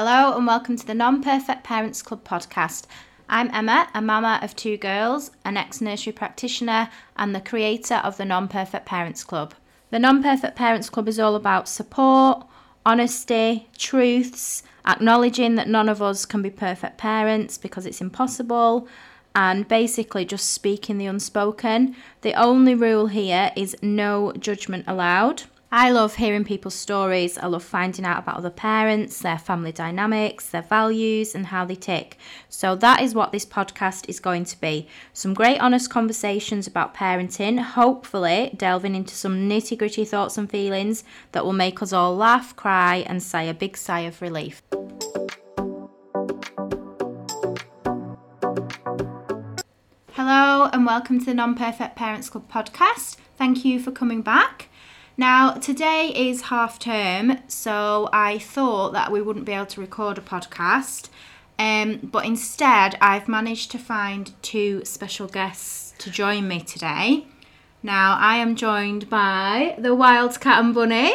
Hello and welcome to the Non Perfect Parents Club podcast. I'm Emma, a mama of two girls, an ex nursery practitioner, and the creator of the Non Perfect Parents Club. The Non Perfect Parents Club is all about support, honesty, truths, acknowledging that none of us can be perfect parents because it's impossible, and basically just speaking the unspoken. The only rule here is no judgment allowed. I love hearing people's stories. I love finding out about other parents, their family dynamics, their values, and how they tick. So, that is what this podcast is going to be some great, honest conversations about parenting, hopefully, delving into some nitty gritty thoughts and feelings that will make us all laugh, cry, and sigh a big sigh of relief. Hello, and welcome to the Non Perfect Parents Club podcast. Thank you for coming back. Now, today is half term, so I thought that we wouldn't be able to record a podcast. Um, but instead, I've managed to find two special guests to join me today. Now, I am joined by the Wild Cat and Bunny,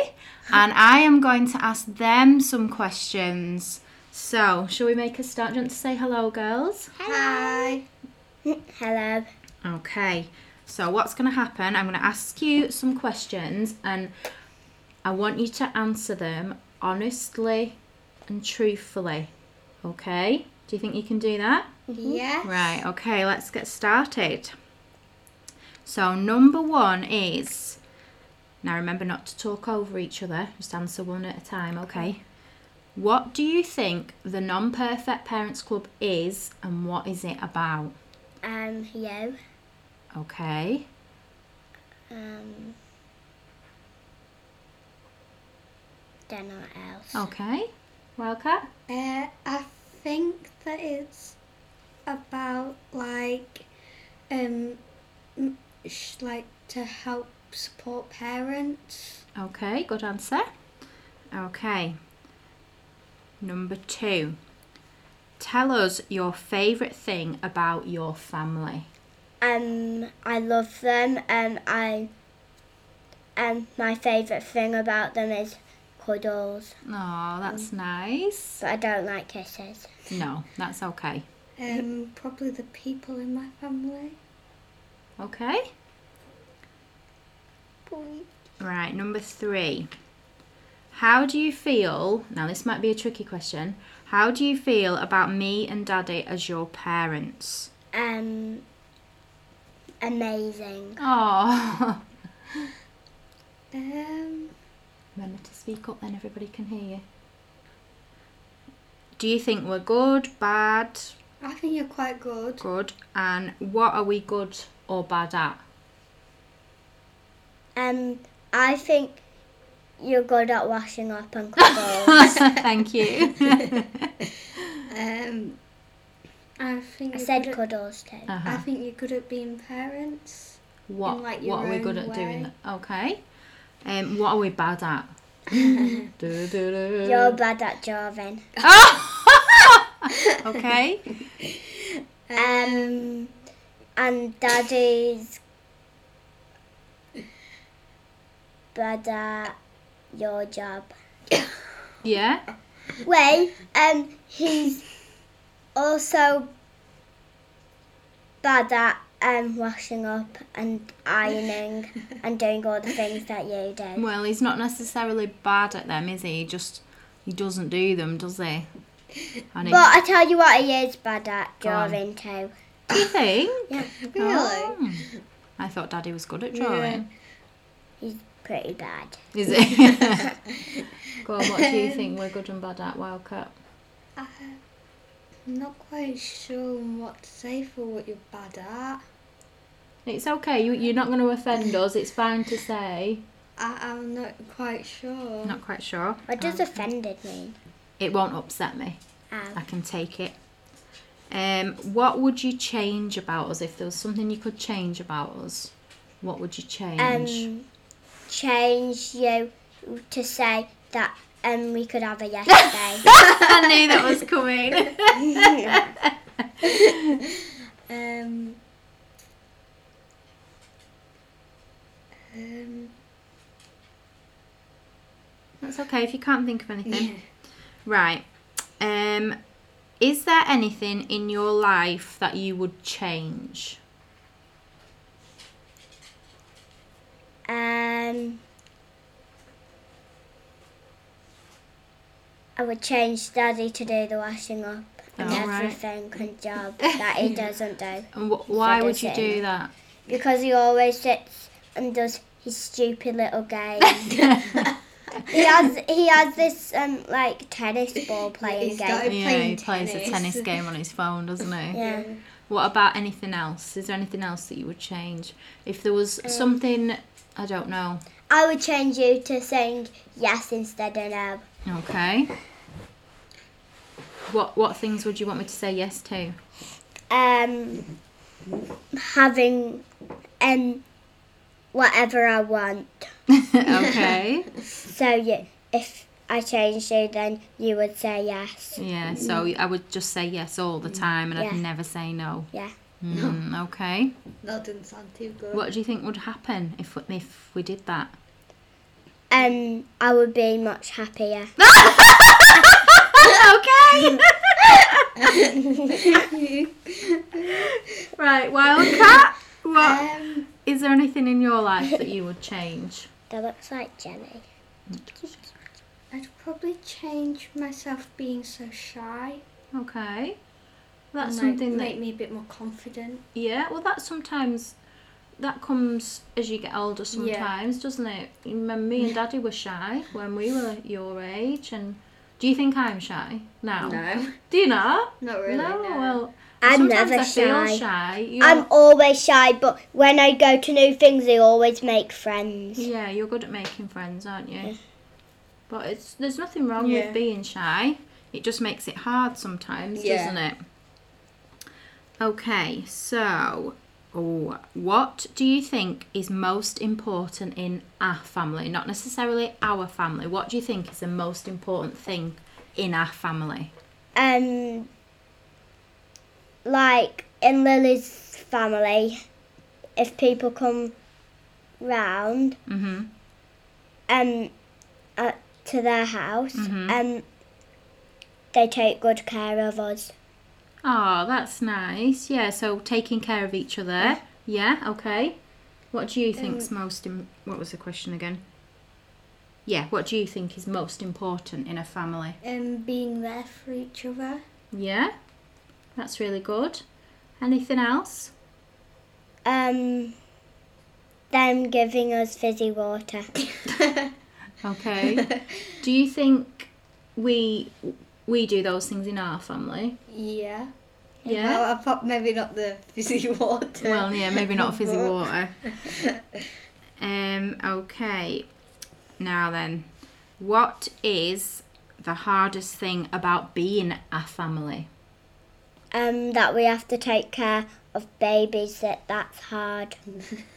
and I am going to ask them some questions. So, shall we make a start? Do you want to say hello, girls? Hi. Hello. Okay. So, what's going to happen? I'm going to ask you some questions and I want you to answer them honestly and truthfully. Okay? Do you think you can do that? Yes. Right, okay, let's get started. So, number one is now remember not to talk over each other, just answer one at a time, okay? What do you think the Non Perfect Parents Club is and what is it about? Um, you. Okay. Um. Don't know what else. Okay. Wildcat? Uh, I think that it's about like, um, sh- like to help support parents. Okay, good answer. Okay. Number two. Tell us your favourite thing about your family. Um, I love them, and I. And my favourite thing about them is cuddles, Oh, that's nice. but I don't like kisses. No, that's okay. Um, probably the people in my family. Okay. Right, number three. How do you feel? Now, this might be a tricky question. How do you feel about me and Daddy as your parents? Um. Amazing. Oh. Um, Remember to speak up, then everybody can hear you. Do you think we're good, bad, I think you're quite good. good, and what are we good or bad at? Um, I think you're good at washing up and cuddles. Thank you. Um, I think I said good at, cuddles too. I uh-huh. think you're good at being parents. What like, your what are we good own at doing? Okay. Um, what are we bad at? You're bad at drawing. okay. Um, and Daddy's bad at your job. Yeah. Wait, um, he's also bad at um washing up and ironing and doing all the things that you do. Well, he's not necessarily bad at them, is he? He just he doesn't do them, does he? And he, But I tell you what, he is bad at drawing too. do you think? Yeah, Oh. I thought Daddy was good at drawing. he's pretty bad. Is it? Go on, what do you think we're good and bad at, Wildcat? I'm not quite sure what to say for what you're bad at. It's okay, you, you're not going to offend us, it's fine to say. I, I'm not quite sure. Not quite sure. What does offended mean? It won't upset me. I Um, can take it. Um, what would you change about us if there was something you could change about us? What would you change? um, change you to say that um we could have a yes day. I knew that was coming. Um, um, That's okay if you can't think of anything. Right. Um, is there anything in your life that you would change? Um, I would change Daddy to do the washing up and Oh, right. everything and job that he doesn't do. And wh- why So would you do that? Because he always sits and does his stupid little game. he has he has this um like tennis ball playing He's game. got Yeah, playing he plays a tennis. tennis game on his phone, doesn't he? Yeah. What about anything else? Is there anything else that you would change? If there was something, I don't know. I would change you to saying yes instead of no. Okay. What what things would you want me to say yes to? Um, having um whatever I want. okay. So yeah, if I changed you, then you would say yes. Yeah, so I would just say yes all the time and Yeah. I'd never say no. Yeah. Mm, okay. That doesn't sound too good. What do you think would happen if if we did that? Um, I would be much happier. okay. right, Wildcat. What Um, is there anything in your life that you would change? That looks like Jenny. I'd probably change myself being so shy. Okay. That's and, like, something that make me a bit more confident. Yeah, well, that sometimes that comes as you get older. Sometimes, doesn't it? Remember, me and Daddy were shy when we were your age, and do you think I'm shy now? No, Do you not? not really. no. No. Well, I'm sometimes never I feel shy. shy. You're, I'm always shy, but when I go to new things, I always make friends. yeah, you're good at making friends, aren't you? But it's there's nothing wrong Yeah. with being shy. It just makes it hard sometimes, Yeah. doesn't it? Okay, so oh, what do you think is most important in our family? Not necessarily our family. What do you think is the most important thing in our family? Um, like in Lily's family, if people come round, Mhm. um, uh, to their house, Mhm. um, they take good care of us. Oh, that's nice. Yeah, so taking care of each other. Yeah, okay. What do you think's most Im- what was the question again? Yeah, what do you think is most important in a family? Um, being there for each other. Yeah? That's really good. Anything else? Um, them giving us fizzy water. Okay. do you think we we do those things in our family? Yeah. Yeah. Well, I pop maybe not the fizzy water. Well, yeah, maybe not fizzy water. Um, okay. Now then, what is the hardest thing about being a family? Um, that we have to take care of babies. That that's hard.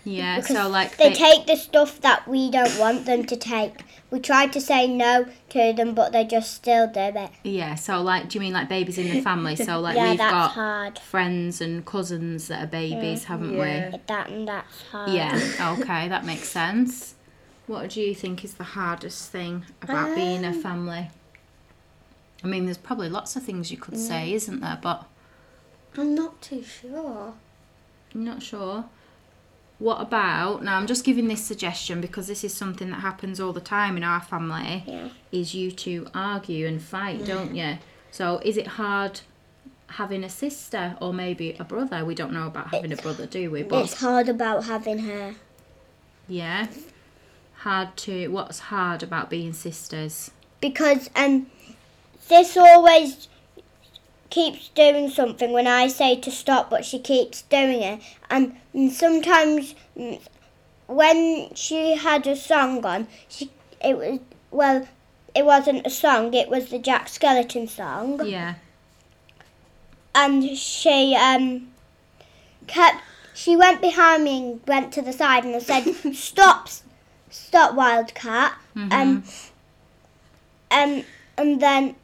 Yeah, so like they they- take the stuff that we don't want them to take. We try to say no to them, but they just still do it. yeah, so like do you mean like babies in the family? So like yeah, we've got hard. friends and cousins that are babies, haven't we? Yeah. That and that's hard. Yeah. Okay, that makes sense. What do you think is the hardest thing about being a Um, family? I mean, there's probably lots of things you could say, isn't there? But I'm not too sure. I'm not sure. What about now? I'm just giving this suggestion because this is something that happens all the time in our family. Yeah. Is you two argue and fight, don't you? So is it hard having a sister or maybe a brother? We don't know about having a brother, do we? But It's hard about having her yeah, hard to. What's hard about being sisters? because um, this always keeps doing something when I say to stop, but she keeps doing it. And, and sometimes mm, when she had a song on, she it was well, it wasn't a song. It was the Jack Skeleton song. Yeah, and she um kept she went behind me and went to the side and said stop stop wildcat um um and then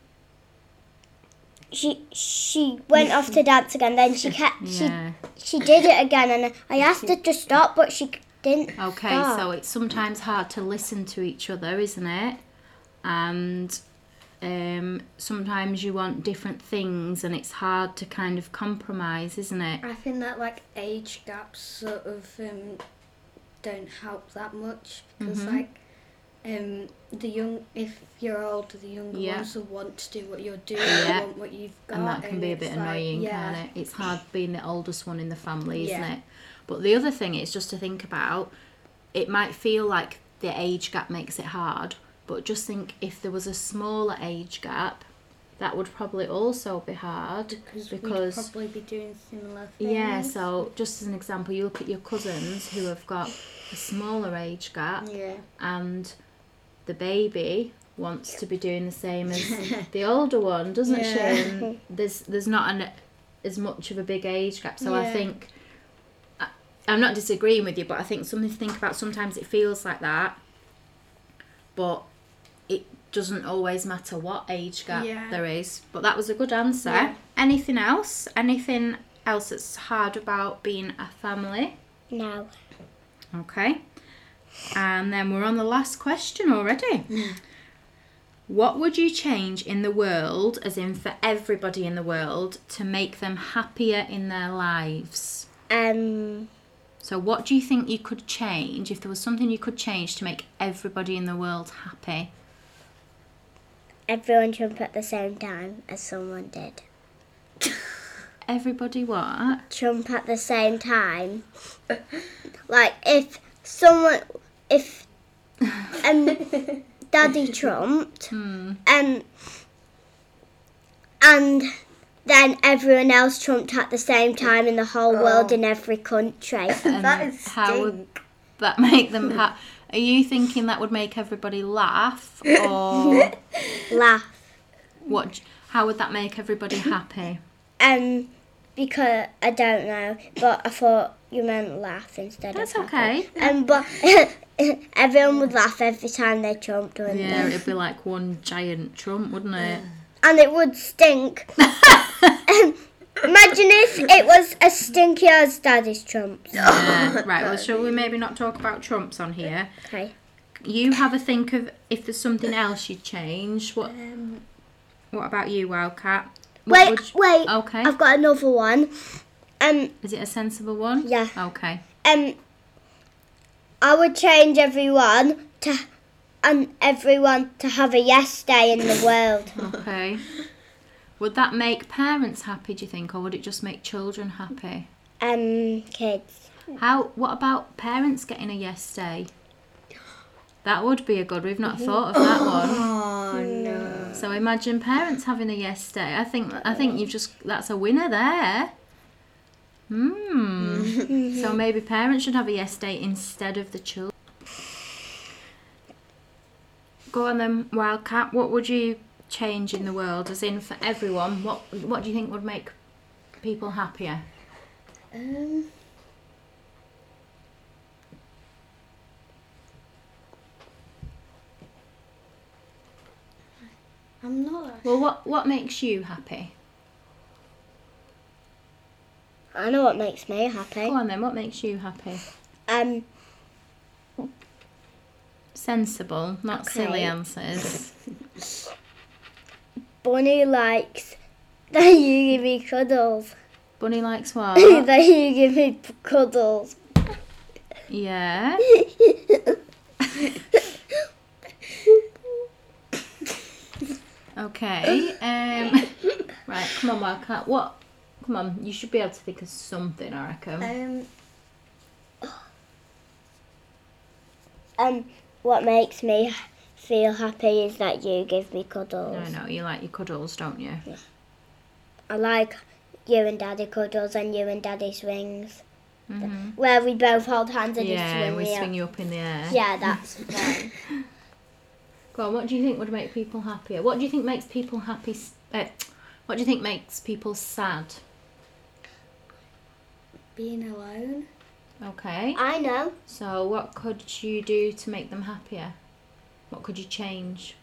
she she went off to dance again then she kept yeah. she she did it again and I asked her to stop but she didn't Okay, stop. so it's sometimes hard to listen to each other, isn't it? And Um, sometimes you want different things, and it's hard to kind of compromise, isn't it? I think that like age gaps sort of um, don't help that much because Mhm. like um, the young if you're older the younger Yeah. ones will want to do what you're doing Yeah. want what you've got and that can be a bit like, annoying, yeah. can't it? It's hard being the oldest one in the family, isn't Yeah. it? But the other thing is just to think about. It might feel like the age gap makes it hard, but just think if there was a smaller age gap, that would probably also be hard because because we'd probably be doing similar things yeah. So just as an example, you look at your cousins who have got a smaller age gap, yeah and the baby wants to be doing the same as the older one, doesn't she? Yeah. And there's there's not an as much of a big age gap, so I think I, I'm not disagreeing with you, but I think something to think about. Sometimes it feels like that, but it doesn't always matter what age gap Yeah. there is. But that was a good answer. Yeah. Anything else? Anything else that's hard about being a family? No. Okay. And then we're on the last question already. what would you change in the world, as in for everybody in the world, to make them happier in their lives? Um. So, what do you think you could change if there was something you could change to make everybody in the world happy? Everyone jump at the same time as someone did. Everybody what? Jump at the same time. like if someone, if um, Daddy trumped, Hmm. um, and then everyone else trumped at the same time in the whole world in every country. And That is how would that make them ha- Are you thinking that would make everybody laugh, or Laugh. what? How would that make everybody happy? Um, because I don't know, but I thought you meant laugh instead That's of happy. okay. Um, but everyone would laugh every time they trumped, wouldn't Yeah, they? it'd be like one giant trump, wouldn't it? And it would stink. um, imagine if it was as stinky as Daddy's trumps. Yeah. Right, well, shall we maybe not talk about trumps on here? Okay. You have a think of if there's something else you'd change. What um, What about you, Wildcat? What Wait, you- wait. Okay. I've got another one. Um, Is it a sensible one? Yeah. Okay. um, I would change everyone to and everyone to have a yes day in the world. Okay. Would that make parents happy, do you think, or would it just make children happy? Um, kids. How? What about parents getting a yes day? That would be a good. We've not thought of that one. oh no So imagine parents having a yes day. I think I think you've just that's a winner there. Hmm. so maybe parents should have a yes day instead of the children. Go on then, Wildcat. What would you change in the world, as in for everyone? What What do you think would make people happier? um I'm not Well, what what makes you happy? I know what makes me happy. Go on then. What makes you happy? Um, Sensible, not silly answers. Bunny likes that you give me cuddles. Bunny likes what? that you give me cuddles. Yeah. Okay. Um. Right. Come on, Wildcat. What? Come on. You should be able to think of something. I reckon. um Um, what makes me feel happy is that you give me cuddles. no, no. You like your cuddles, don't you? Yeah. I like you and Daddy cuddles and you and Daddy swings, hmm where we both hold hands and Yeah. swing We swing up. you up in the air. Yeah, that's fun. Go on. What do you think would make people happier? What do you think makes people happy? Uh, what do you think makes people sad? being alone Okay. I know. So, what could you do to make them happier? What could you change?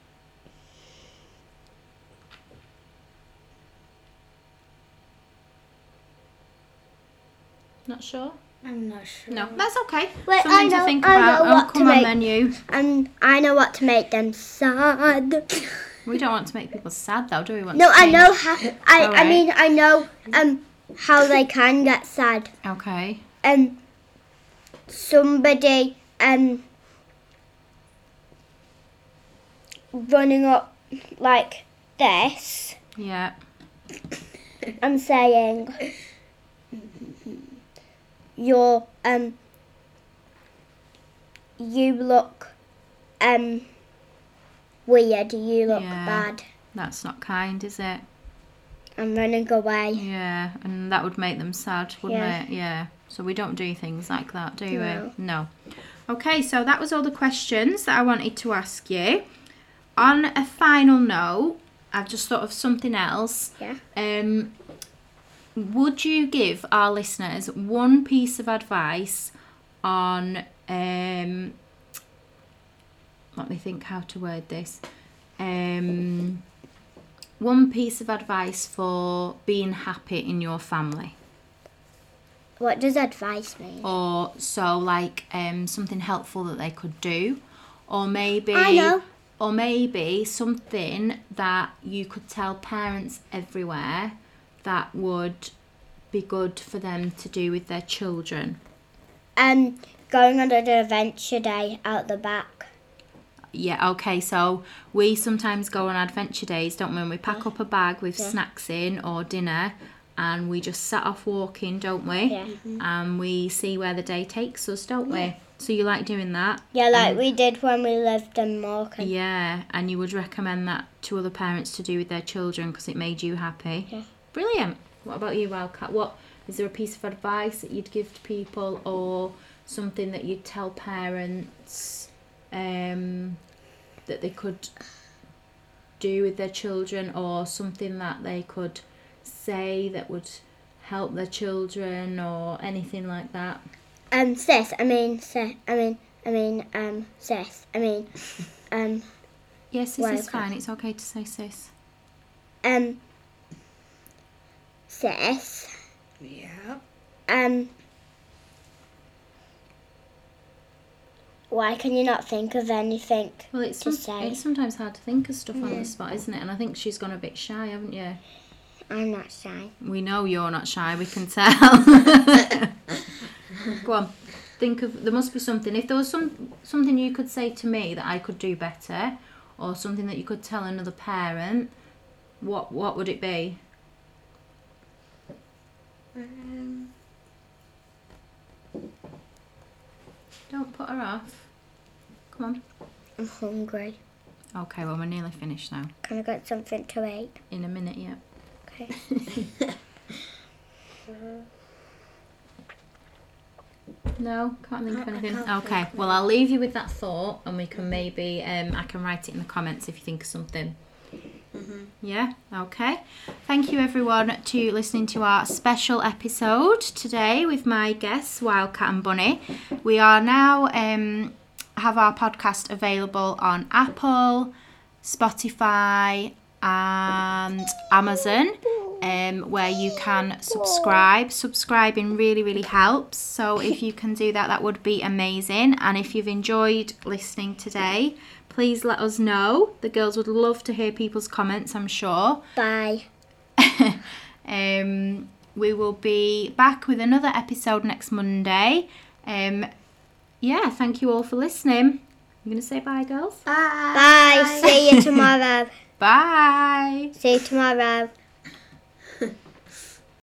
Not sure. I'm not sure No, that's okay. Wait, Something I know- to think I about. know Oh, what to come on, make- then you. And I know what to make them sad. We don't want to make people sad though, do we? Want No, to I know how. I, I mean, I know um how they can get sad. Okay. Um, somebody um running up like this. Yeah. I'm saying you're um you look um weird, you look Yeah. bad. That's not kind, is it? I'm running away. Yeah, and that would make them sad, wouldn't Yeah. it? Yeah. So we don't do things like that, do No. we? No. Okay, so that was all the questions that I wanted to ask you. On a final note, I've just thought of something else. Yeah. Um, would you give our listeners one piece of advice on um, let me think how to word this. Um, one piece of advice for being happy in your family, What does advice mean? or so like um, something helpful that they could do, or maybe I know. or maybe something that you could tell parents everywhere that would be good for them to do with their children. Um, going on an adventure day out the back. Yeah, okay, so we sometimes go on adventure days, don't we? And we pack up a bag with Yeah. snacks in or dinner and we just set off walking, don't we? Yeah. And we see where the day takes us, don't we? So you like doing that? Yeah, like we did when we lived in Morecambe. Yeah, and you would recommend that to other parents to do with their children because it made you happy. Yeah. Brilliant. What about you, Wildcat? What is there a piece of advice that you'd give to people, or something that you'd tell parents um, that they could do with their children, or something that they could say that would help their children, or anything like that? Um, sis, I mean, sis, I mean, I mean, um, sis, I mean, um, Yes, this is fine. It's okay to say sis. um, sis, Yeah. um, why can you not think of anything? Well, it's, to some, say. it's sometimes hard to think of stuff on the spot, isn't it? And I think she's gone a bit shy, haven't you? I'm not shy. We know you're not shy, we can tell. Go on. Think of there must be something. If there was some something you could say to me that I could do better, or something that you could tell another parent, what what would it be? Um, Don't put her off. Come on. I'm hungry. Okay, well we're nearly finished now. Can I get something to eat? In a minute, yeah. Okay. No, can't think of I anything. can't Okay, think of well I'll leave you with that thought, and we can maybe um I can write it in the comments if you think of something. Yeah, okay. Thank you everyone to listening to our special episode today with my guests Wildcat and Bunny. We are now um have our podcast available on Apple, Spotify, and Amazon. Um, where you can subscribe. Subscribing really, really helps. So, if you can do that, that would be amazing. And if you've enjoyed listening today, please let us know. The girls would love to hear people's comments, I'm sure. Bye. um, we will be back with another episode next Monday. Um, yeah, thank you all for listening. You gonna say bye, girls? Bye. Bye. See you tomorrow. Bye. See you tomorrow.